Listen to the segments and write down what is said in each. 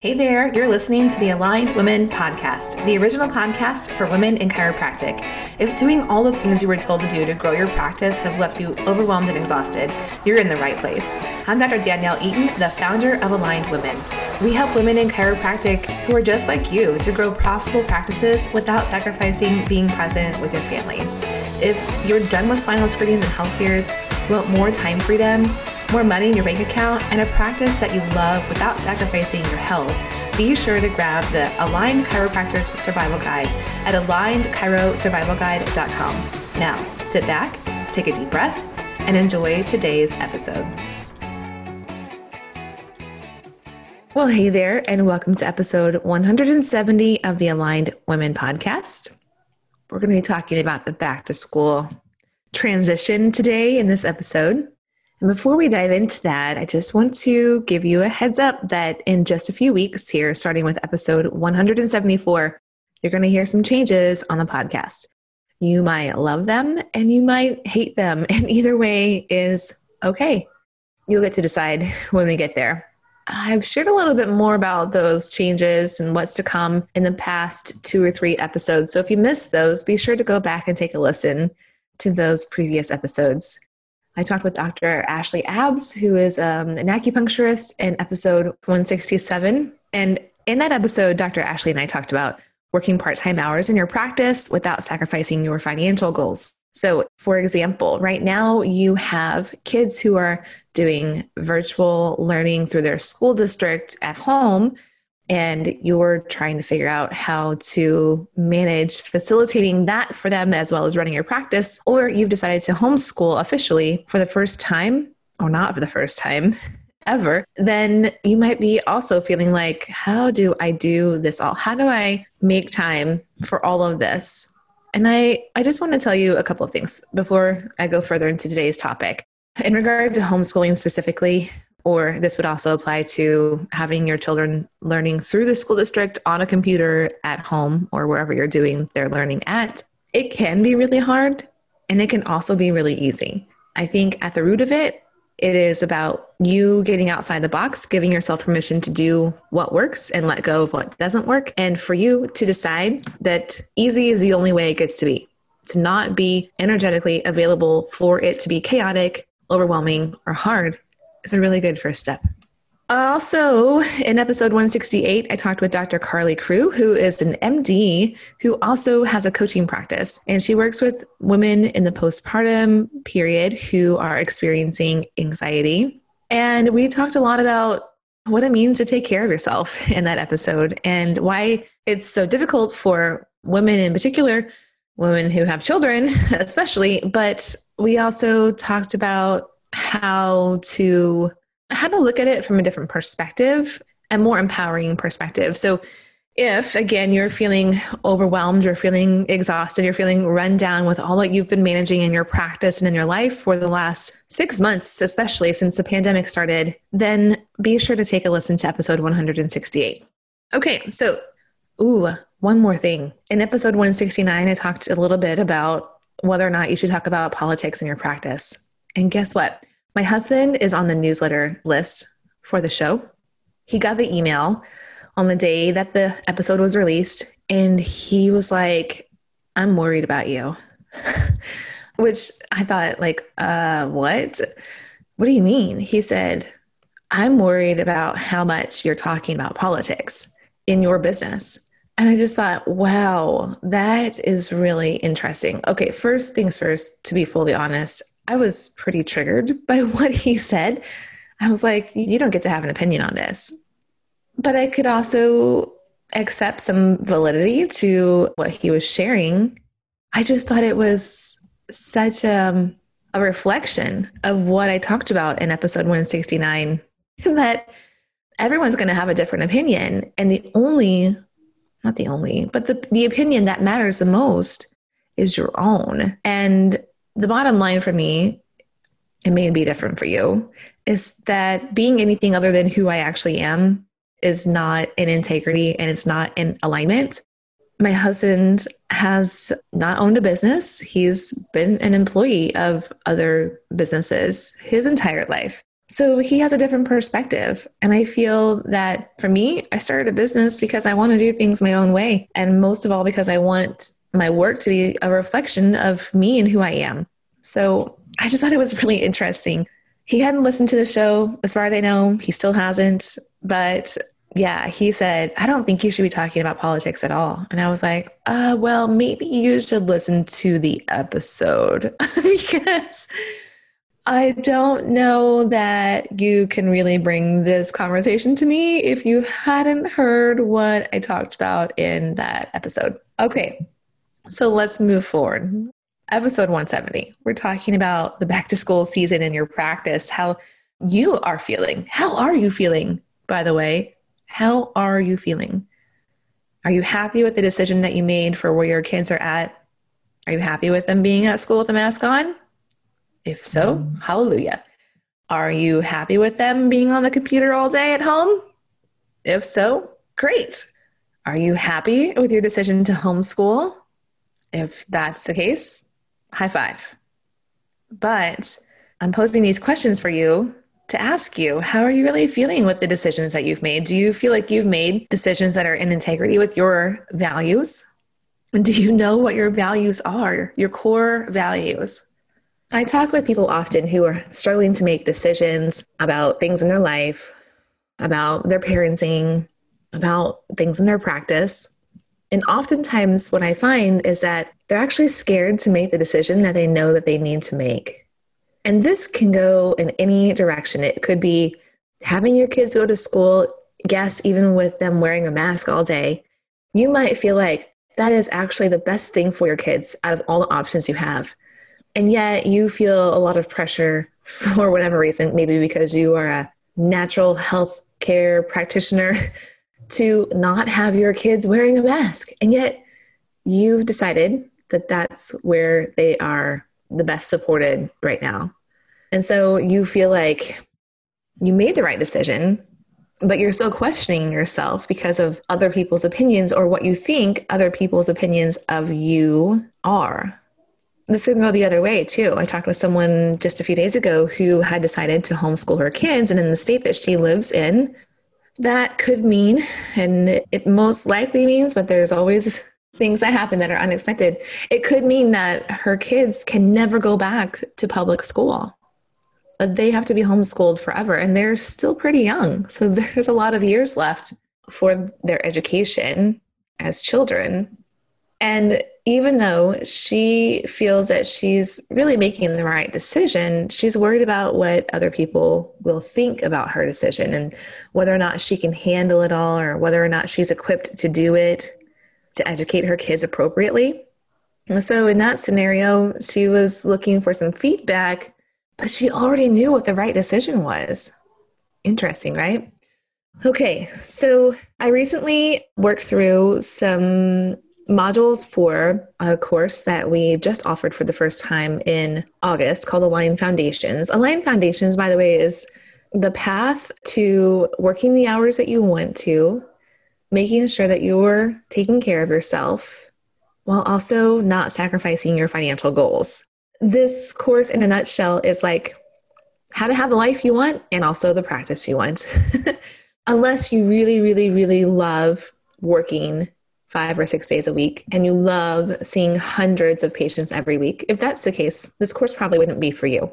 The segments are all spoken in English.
Hey there, you're listening to the Aligned Women Podcast, the original podcast for women in chiropractic. If doing all the things you were told to do to grow your practice have left you overwhelmed and exhausted, you're in the right place. I'm Dr. Danielle Eaton, the founder of Aligned Women. We help women in chiropractic who are just like you to grow profitable practices without sacrificing being present with your family. If you're done with spinal screenings and health fairs, want more time freedom, more money in your bank account, and a practice that you love without sacrificing your health, be sure to grab the Aligned Chiropractors Survival Guide at alignedchirosurvivalguide.com. Now, sit back, take a deep breath, and enjoy today's episode. Well, hey there, and welcome to episode 170 of the Aligned Women podcast. We're going to be talking about the back to school transition today in this episode. And before we dive into that, I just want to give you a heads up that in just a few weeks here, starting with episode 174, you're going to hear some changes on the podcast. You might love them and you might hate them, and either way is okay. You'll get to decide when we get there. I've shared a little bit more about those changes and what's to come in the past two or three episodes. So if you missed those, be sure to go back and take a listen to those previous episodes. I talked with Dr. Ashley Abbs, who is um, an acupuncturist, in episode 167. And in that episode, Dr. Ashley and I talked about working part time hours in your practice without sacrificing your financial goals. So, for example, right now you have kids who are doing virtual learning through their school district at home and you're trying to figure out how to manage facilitating that for them as well as running your practice, or you've decided to homeschool officially for the first time, or not for the first time ever, then you might be also feeling like, how do I do this all? How do I make time for all of this? And I, I just want to tell you a couple of things before I go further into today's topic. In regard to homeschooling specifically, or this would also apply to having your children learning through the school district on a computer at home or wherever you're doing their learning at. It can be really hard and it can also be really easy. I think at the root of it, it is about you getting outside the box, giving yourself permission to do what works and let go of what doesn't work. And for you to decide that easy is the only way it gets to be, to not be energetically available for it to be chaotic, overwhelming, or hard is a really good first step. Also, in episode 168, I talked with Dr. Carly Crew, who is an MD who also has a coaching practice. And she works with women in the postpartum period who are experiencing anxiety. And we talked a lot about what it means to take care of yourself in that episode and why it's so difficult for women in particular, women who have children especially. But we also talked about how to how to look at it from a different perspective a more empowering perspective. So if again you're feeling overwhelmed you're feeling exhausted you're feeling run down with all that you've been managing in your practice and in your life for the last six months especially since the pandemic started then be sure to take a listen to episode 168 okay so ooh one more thing. In episode 169 i talked a little bit about whether or not you should talk about politics in your practice and guess what? My husband is on the newsletter list for the show. He got the email on the day that the episode was released, and he was like, I'm worried about you. Which I thought, like, uh, what? What do you mean? He said, I'm worried about how much you're talking about politics in your business. And I just thought, wow, that is really interesting. Okay, first things first, to be fully honest, I was pretty triggered by what he said. I was like, you don't get to have an opinion on this. But I could also accept some validity to what he was sharing. I just thought it was such a, a reflection of what I talked about in episode 169 that everyone's going to have a different opinion. And the only, not the only, but the, the opinion that matters the most is your own. And the bottom line for me, it may be different for you, is that being anything other than who I actually am is not in integrity and it's not in alignment. My husband has not owned a business. He's been an employee of other businesses his entire life. So he has a different perspective. And I feel that for me, I started a business because I want to do things my own way. And most of all, because I want my work to be a reflection of me and who I am. So I just thought it was really interesting. He hadn't listened to the show, as far as I know, he still hasn't. But yeah, he said, I don't think you should be talking about politics at all. And I was like, uh, well, maybe you should listen to the episode because I don't know that you can really bring this conversation to me if you hadn't heard what I talked about in that episode. Okay, so let's move forward. Episode 170, we're talking about the back to school season in your practice, how you are feeling. How are you feeling, by the way? How are you feeling? Are you happy with the decision that you made for where your kids are at? Are you happy with them being at school with a mask on? If so, mm-hmm. hallelujah. Are you happy with them being on the computer all day at home? If so, great. Are you happy with your decision to homeschool? If that's the case, high five. But I'm posing these questions for you to ask you how are you really feeling with the decisions that you've made? Do you feel like you've made decisions that are in integrity with your values? And do you know what your values are, your core values? I talk with people often who are struggling to make decisions about things in their life, about their parenting, about things in their practice. And oftentimes, what I find is that they're actually scared to make the decision that they know that they need to make. And this can go in any direction. It could be having your kids go to school, yes, even with them wearing a mask all day. You might feel like that is actually the best thing for your kids out of all the options you have and yet you feel a lot of pressure for whatever reason, maybe because you are a natural health care practitioner, to not have your kids wearing a mask. And yet you've decided that that's where they are the best supported right now. And so you feel like you made the right decision, but you're still questioning yourself because of other people's opinions or what you think other people's opinions of you are this can go the other way too. I talked with someone just a few days ago who had decided to homeschool her kids, and in the state that she lives in, that could mean, and it most likely means, but there's always things that happen that are unexpected. It could mean that her kids can never go back to public school. They have to be homeschooled forever, and they're still pretty young. So there's a lot of years left for their education as children. And even though she feels that she's really making the right decision, she's worried about what other people will think about her decision and whether or not she can handle it all or whether or not she's equipped to do it to educate her kids appropriately. And so, in that scenario, she was looking for some feedback, but she already knew what the right decision was. Interesting, right? Okay, so I recently worked through some modules for a course that we just offered for the first time in August called Aligned Foundations. Aligned Foundations, by the way, is the path to working the hours that you want to, making sure that you're taking care of yourself while also not sacrificing your financial goals. This course, in a nutshell, is like how to have the life you want and also the practice you want. Unless you really, really, really love working five or six days a week and you love seeing hundreds of patients every week, if that's the case, this course probably wouldn't be for you.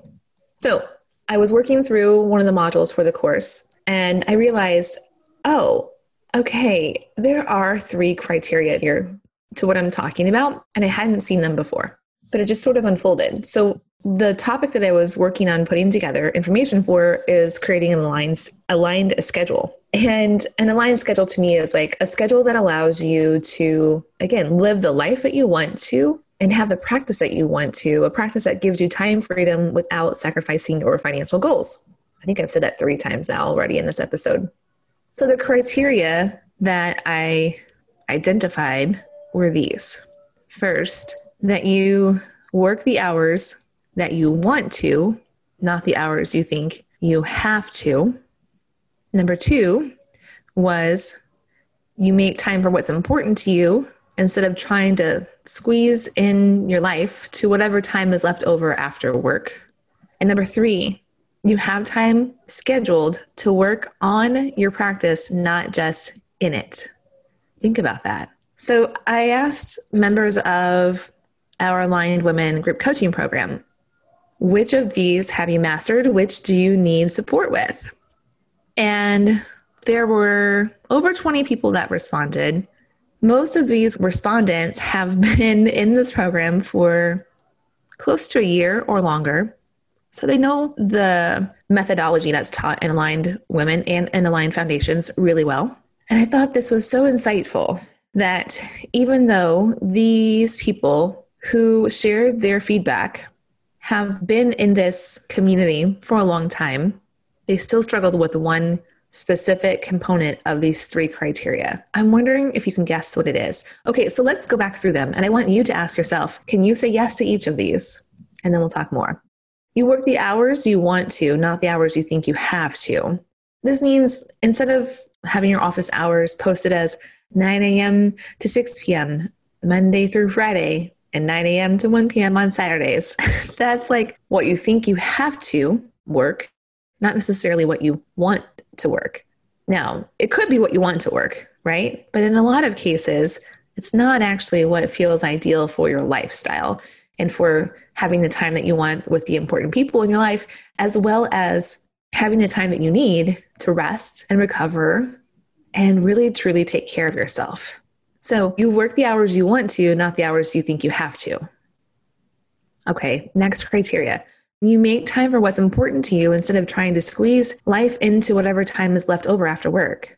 So I was working through one of the modules for the course and I realized, oh, okay, there are three criteria here to what I'm talking about, and I hadn't seen them before, but it just sort of unfolded. So the topic that I was working on putting together information for is creating an aligned, aligned schedule. And an aligned schedule to me is like a schedule that allows you to, again, live the life that you want to and have the practice that you want to, a practice that gives you time freedom without sacrificing your financial goals. I think I've said that three times now already in this episode. So the criteria that I identified were these. First, that you work the hours that you want to, not the hours you think you have to. Number two was you make time for what's important to you instead of trying to squeeze in your life to whatever time is left over after work. And number three, you have time scheduled to work on your practice, not just in it. Think about that. So I asked members of our Aligned Women group coaching program, which of these have you mastered? Which do you need support with? And there were over 20 people that responded. Most of these respondents have been in this program for close to a year or longer. So they know the methodology that's taught in aligned women and in aligned foundations really well. And I thought this was so insightful that even though these people who shared their feedback have been in this community for a long time, they still struggled with one specific component of these three criteria. I'm wondering if you can guess what it is. Okay, so let's go back through them. And I want you to ask yourself can you say yes to each of these? And then we'll talk more. You work the hours you want to, not the hours you think you have to. This means instead of having your office hours posted as 9 a.m. to 6 p.m., Monday through Friday, and 9 a.m. to 1 p.m. on Saturdays, that's like what you think you have to work, not necessarily what you want to work. Now, it could be what you want to work, right? But in a lot of cases, it's not actually what feels ideal for your lifestyle and for having the time that you want with the important people in your life, as well as having the time that you need to rest and recover and really truly take care of yourself. So you work the hours you want to, not the hours you think you have to. Okay, next criteria. You make time for what's important to you instead of trying to squeeze life into whatever time is left over after work.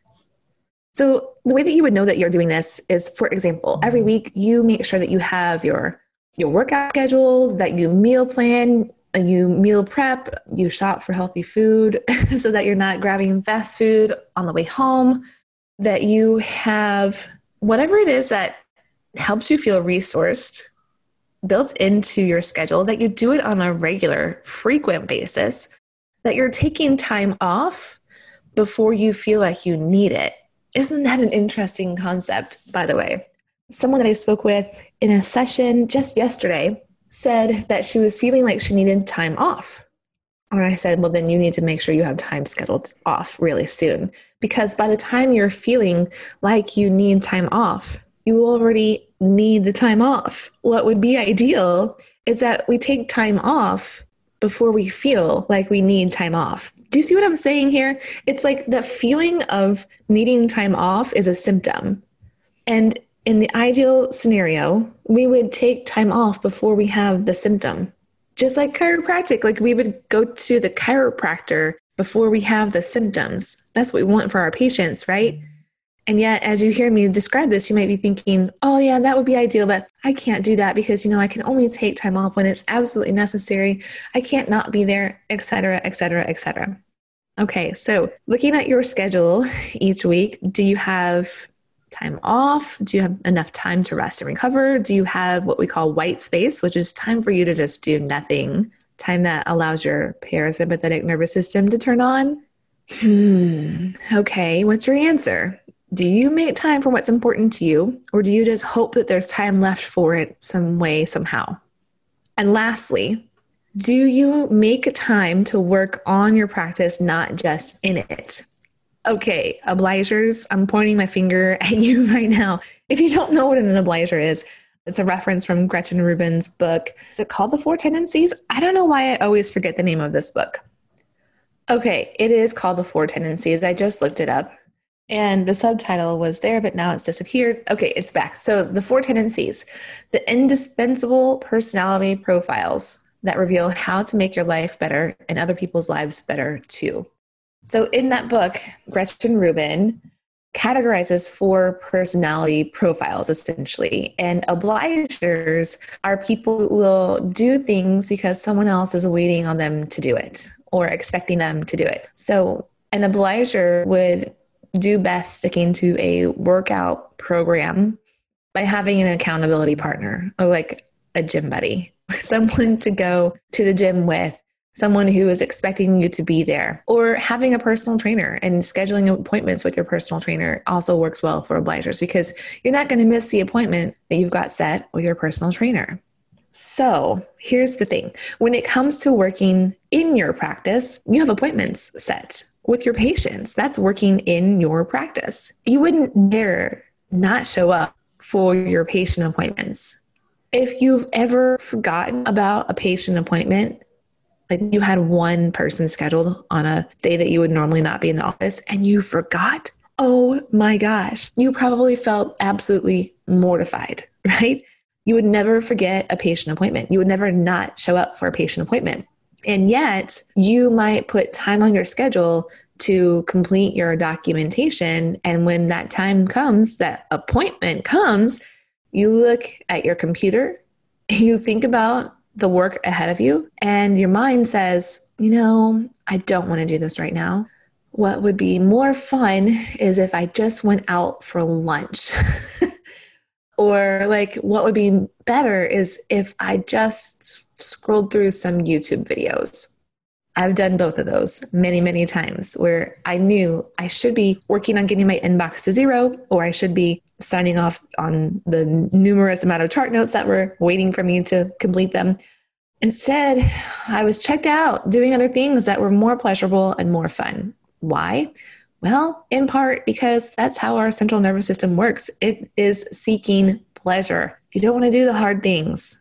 So, the way that you would know that you're doing this is, for example, every week you make sure that you have your your workout schedule, that you meal plan, and you meal prep, you shop for healthy food so that you're not grabbing fast food on the way home, that you have whatever it is that helps you feel resourced built into your schedule, that you do it on a regular, frequent basis, that you're taking time off before you feel like you need it. Isn't that an interesting concept, by the way? Someone that I spoke with in a session just yesterday said that she was feeling like she needed time off. And I said, well, then you need to make sure you have time scheduled off really soon. Because by the time you're feeling like you need time off, you already need the time off. What would be ideal is that we take time off before we feel like we need time off. Do you see what I'm saying here? It's like the feeling of needing time off is a symptom. And in the ideal scenario, we would take time off before we have the symptom. Just like chiropractic, like we would go to the chiropractor before we have the symptoms. That's what we want for our patients, right? And yet, as you hear me describe this, you might be thinking, oh, yeah, that would be ideal, but I can't do that because, you know, I can only take time off when it's absolutely necessary. I can't not be there, etc., etc., etc. Okay, so looking at your schedule each week, do you have time off? Do you have enough time to rest and recover? Do you have what we call white space, which is time for you to just do nothing? Time that allows your parasympathetic nervous system to turn on? Hmm. Okay, what's your answer? Do you make time for what's important to you, or do you just hope that there's time left for it some way, somehow? And lastly, do you make time to work on your practice, not just in it? Okay, obligers, I'm pointing my finger at you right now. If you don't know what an obliger is, it's a reference from Gretchen Rubin's book. Is it called The Four Tendencies? I don't know why I always forget the name of this book. Okay, it is called The Four Tendencies. I just looked it up and the subtitle was there, but now it's disappeared. Okay, it's back. So, The Four Tendencies, the indispensable personality profiles that reveal how to make your life better and other people's lives better too. So, in that book, Gretchen Rubin categorizes four personality profiles essentially. And obligers are people who will do things because someone else is waiting on them to do it or expecting them to do it. So, an obliger would do best sticking to a workout program by having an accountability partner or like a gym buddy, someone to go to the gym with someone who is expecting you to be there, or having a personal trainer and scheduling appointments with your personal trainer also works well for obligers because you're not going to miss the appointment that you've got set with your personal trainer. So here's the thing when it comes to working in your practice, you have appointments set with your patients. That's working in your practice. You wouldn't dare not show up for your patient appointments. If you've ever forgotten about a patient appointment, like you had one person scheduled on a day that you would normally not be in the office and you forgot, oh my gosh, you probably felt absolutely mortified, right? You would never forget a patient appointment. You would never not show up for a patient appointment. And yet, you might put time on your schedule to complete your documentation. And when that time comes, that appointment comes, you look at your computer, you think about the work ahead of you, and your mind says, you know, I don't want to do this right now. What would be more fun is if I just went out for lunch. Or, like, what would be better is if I just scrolled through some YouTube videos. I've done both of those many, many times where I knew I should be working on getting my inbox to zero, or I should be signing off on the numerous amount of chart notes that were waiting for me to complete them. Instead, I was checked out doing other things that were more pleasurable and more fun. Why? Well, in part because that's how our central nervous system works. It is seeking pleasure. You don't want to do the hard things.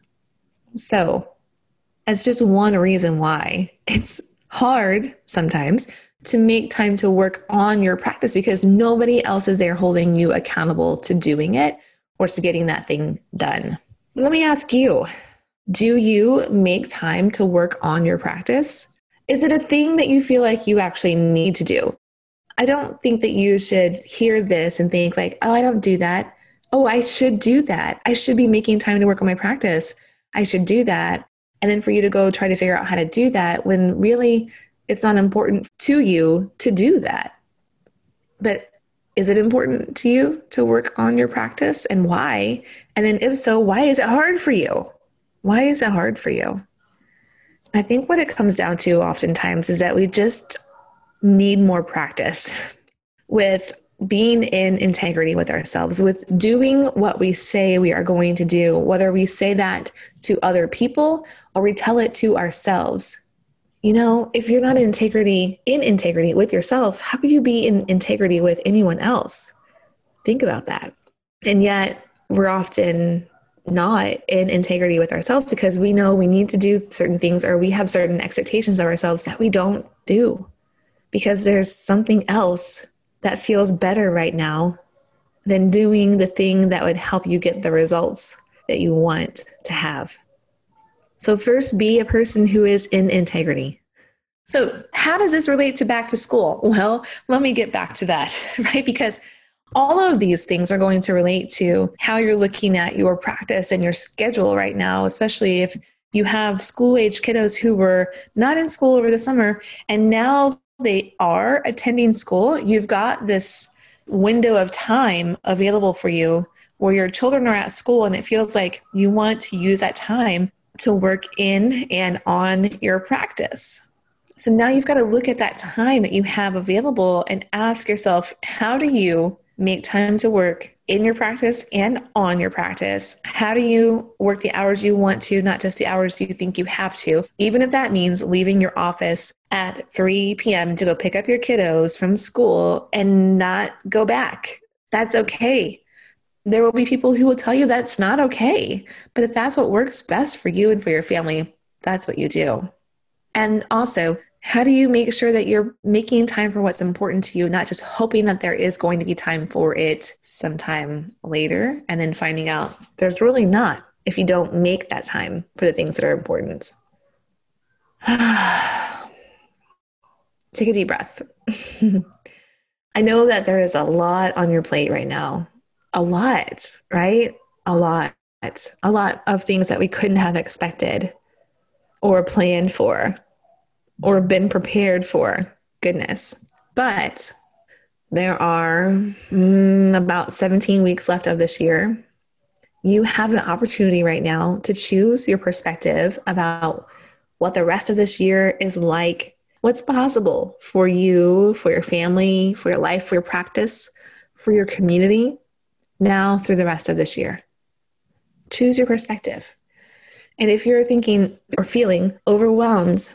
So, that's just one reason why it's hard sometimes to make time to work on your practice because nobody else is there holding you accountable to doing it or to getting that thing done. Let me ask you do you make time to work on your practice? Is it a thing that you feel like you actually need to do? I don't think that you should hear this and think like, oh, I don't do that. Oh, I should do that. I should be making time to work on my practice. I should do that. And then for you to go try to figure out how to do that when really it's not important to you to do that. But is it important to you to work on your practice and why? And then if so, why is it hard for you? Why is it hard for you? I think what it comes down to oftentimes is that we just need more practice with being in integrity with ourselves, with doing what we say we are going to do, whether we say that to other people or we tell it to ourselves. You know, if you're not in integrity, in integrity with yourself, how could you be in integrity with anyone else? Think about that. And yet, we're often not in integrity with ourselves because we know we need to do certain things or we have certain expectations of ourselves that we don't do because there's something else that feels better right now than doing the thing that would help you get the results that you want to have. So, first, be a person who is in integrity. So, how does this relate to back to school? Well, let me get back to that, right? Because all of these things are going to relate to how you're looking at your practice and your schedule right now, especially if you have school age kiddos who were not in school over the summer and now they are attending school, you've got this window of time available for you where your children are at school and it feels like you want to use that time to work in and on your practice. So now you've got to look at that time that you have available and ask yourself, how do you make time to work in your practice and on your practice? How do you work the hours you want to, not just the hours you think you have to? Even if that means leaving your office at 3 p.m. to go pick up your kiddos from school and not go back. That's okay. There will be people who will tell you that's not okay. But if that's what works best for you and for your family, that's what you do. And also, how do you make sure that you're making time for what's important to you, not just hoping that there is going to be time for it sometime later and then finding out there's really not if you don't make that time for the things that are important? Take a deep breath. I know that there is a lot on your plate right now. A lot, right? A lot. A lot of things that we couldn't have expected or planned for or been prepared for. Goodness. But there are mm, about 17 weeks left of this year. You have an opportunity right now to choose your perspective about what the rest of this year is like, what's possible for you, for your family, for your life, for your practice, for your community now through the rest of this year. Choose your perspective. And if you're thinking or feeling overwhelmed,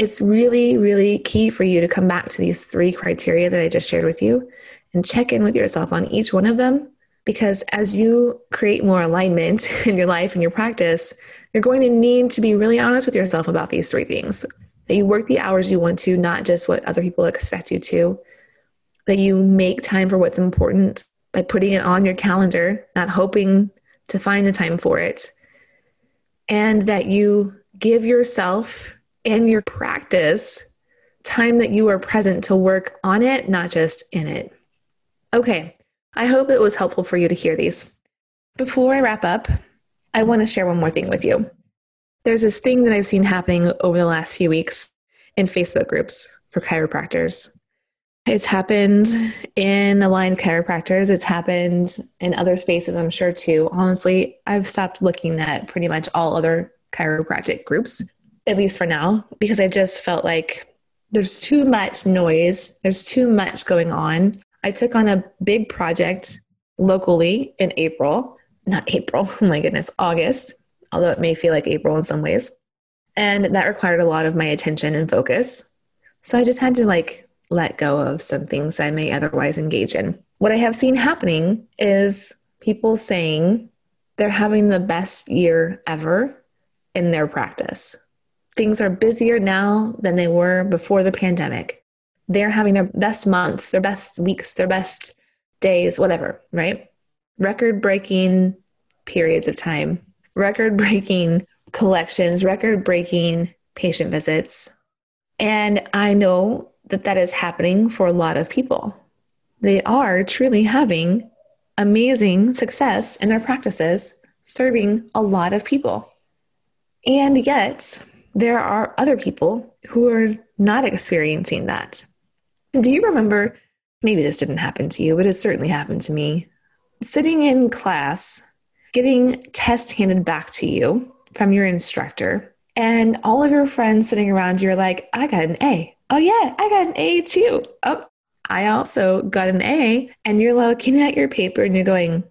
it's really, really key for you to come back to these three criteria that I just shared with you and check in with yourself on each one of them. Because as you create more alignment in your life and your practice, you're going to need to be really honest with yourself about these three things. That you work the hours you want to, not just what other people expect you to, that you make time for what's important by putting it on your calendar, not hoping to find the time for it, and that you give yourself and your practice time that you are present to work on it, not just in it. Okay, I hope it was helpful for you to hear these. Before I wrap up, I want to share one more thing with you. There's this thing that I've seen happening over the last few weeks in Facebook groups for chiropractors. It's happened in aligned chiropractors. It's happened in other spaces, I'm sure too. Honestly, I've stopped looking at pretty much all other chiropractic groups, at least for now, because I just felt like there's too much noise, there's too much going on. I took on a big project locally in April, not April, oh my goodness, August, although it may feel like April in some ways. And that required a lot of my attention and focus. So I just had to like let go of some things I may otherwise engage in. What I have seen happening is people saying they're having the best year ever in their practice. Things are busier now than they were before the pandemic. They're having their best months, their best weeks, their best days, whatever, right? Record breaking periods of time, record breaking collections, record breaking patient visits. And I know that that is happening for a lot of people. They are truly having amazing success in their practices, serving a lot of people. And yet, there are other people who are not experiencing that. Do you remember? Maybe this didn't happen to you, but it certainly happened to me. Sitting in class, getting tests handed back to you from your instructor, and all of your friends sitting around you are like, I got an A oh yeah, I got an A too. Oh, I also got an A. And you're looking at your paper and you're going,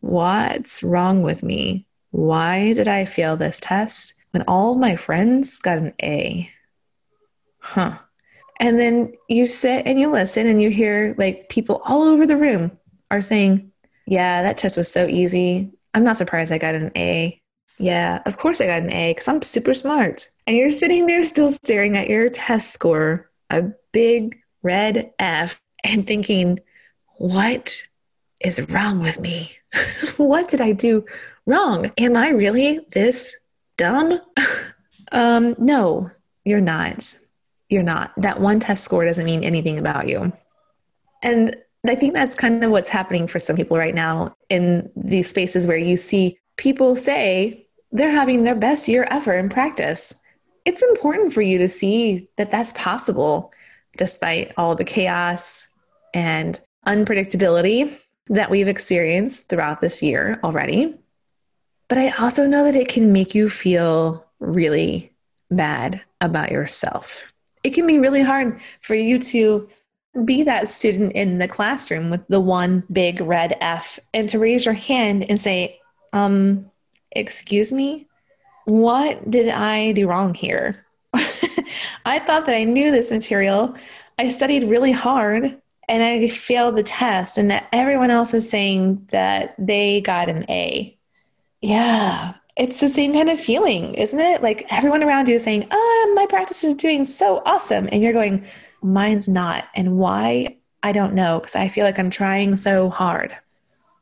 what's wrong with me? Why did I fail this test when all my friends got an A? Huh. And then you sit and you listen and you hear like people all over the room are saying, yeah, that test was so easy. I'm not surprised I got an A. Yeah, of course I got an A because I'm super smart. And you're sitting there still staring at your test score, a big red F, and thinking, what is wrong with me? what did I do wrong? Am I really this dumb? um, no, you're not. You're not. That one test score doesn't mean anything about you. And I think that's kind of what's happening for some people right now in these spaces where you see people say, they're having their best year ever in practice. It's important for you to see that that's possible despite all the chaos and unpredictability that we've experienced throughout this year already. But I also know that it can make you feel really bad about yourself. It can be really hard for you to be that student in the classroom with the one big red F and to raise your hand and say, um, Excuse me? What did I do wrong here? I thought that I knew this material. I studied really hard and I failed the test, and that everyone else is saying that they got an A. Yeah, it's the same kind of feeling, isn't it? Like everyone around you is saying, oh, my practice is doing so awesome. And you're going, mine's not. And why? I don't know, because I feel like I'm trying so hard.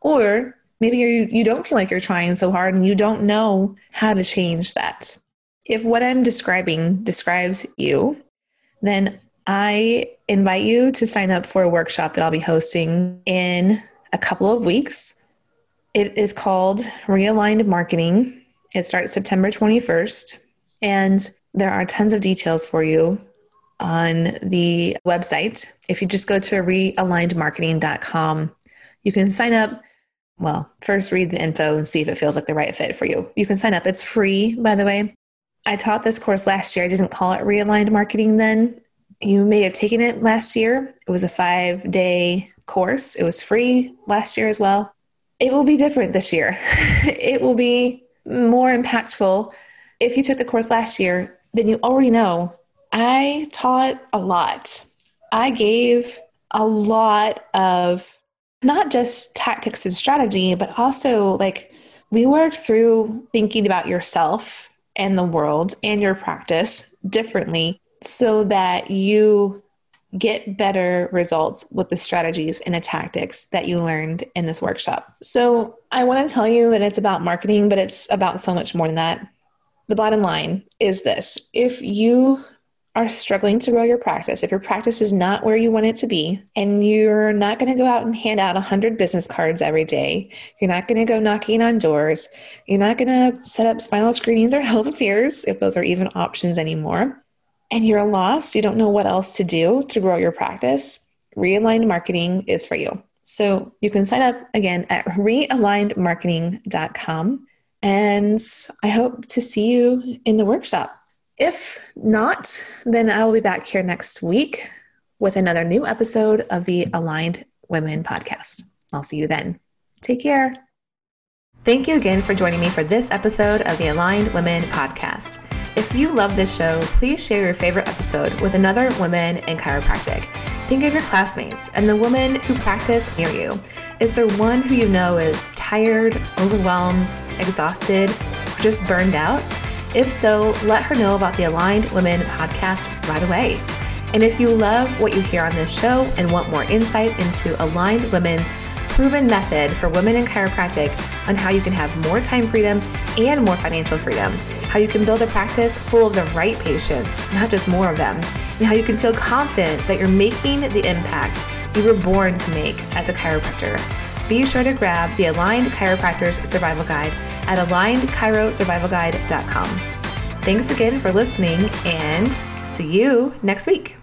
Or maybe you you don't feel like you're trying so hard and you don't know how to change that. If what I'm describing describes you, then I invite you to sign up for a workshop that I'll be hosting in a couple of weeks. It is called Realigned Marketing. It starts September 21st, and there are tons of details for you on the website. If you just go to realignedmarketing.com, you can sign up well, first read the info and see if it feels like the right fit for you. You can sign up. It's free, by the way. I taught this course last year. I didn't call it realigned marketing then. You may have taken it last year. It was a five day course, it was free last year as well. It will be different this year. it will be more impactful if you took the course last year, then you already know I taught a lot. I gave a lot of not just tactics and strategy, but also like we worked through thinking about yourself and the world and your practice differently so that you get better results with the strategies and the tactics that you learned in this workshop. So, I want to tell you that it's about marketing, but it's about so much more than that. The bottom line is this if you are struggling to grow your practice, if your practice is not where you want it to be, and you're not going to go out and hand out 100 business cards every day, you're not going to go knocking on doors, you're not going to set up spinal screenings or health fairs, if those are even options anymore, and you're lost, you don't know what else to do to grow your practice, realigned marketing is for you. So you can sign up again at realignedmarketing.com. And I hope to see you in the workshop. If not, then I will be back here next week with another new episode of the Aligned Women podcast. I'll see you then. Take care. Thank you again for joining me for this episode of the Aligned Women podcast. If you love this show, please share your favorite episode with another woman in chiropractic. Think of your classmates and the women who practice near you. Is there one who you know is tired, overwhelmed, exhausted, or just burned out? If so, let her know about the Aligned Women podcast right away. And if you love what you hear on this show and want more insight into Aligned Women's proven method for women in chiropractic on how you can have more time freedom and more financial freedom, how you can build a practice full of the right patients, not just more of them, and how you can feel confident that you're making the impact you were born to make as a chiropractor. Be sure to grab the Aligned Chiropractors Survival Guide at alignedchirosurvivalguide.com. Thanks again for listening and see you next week.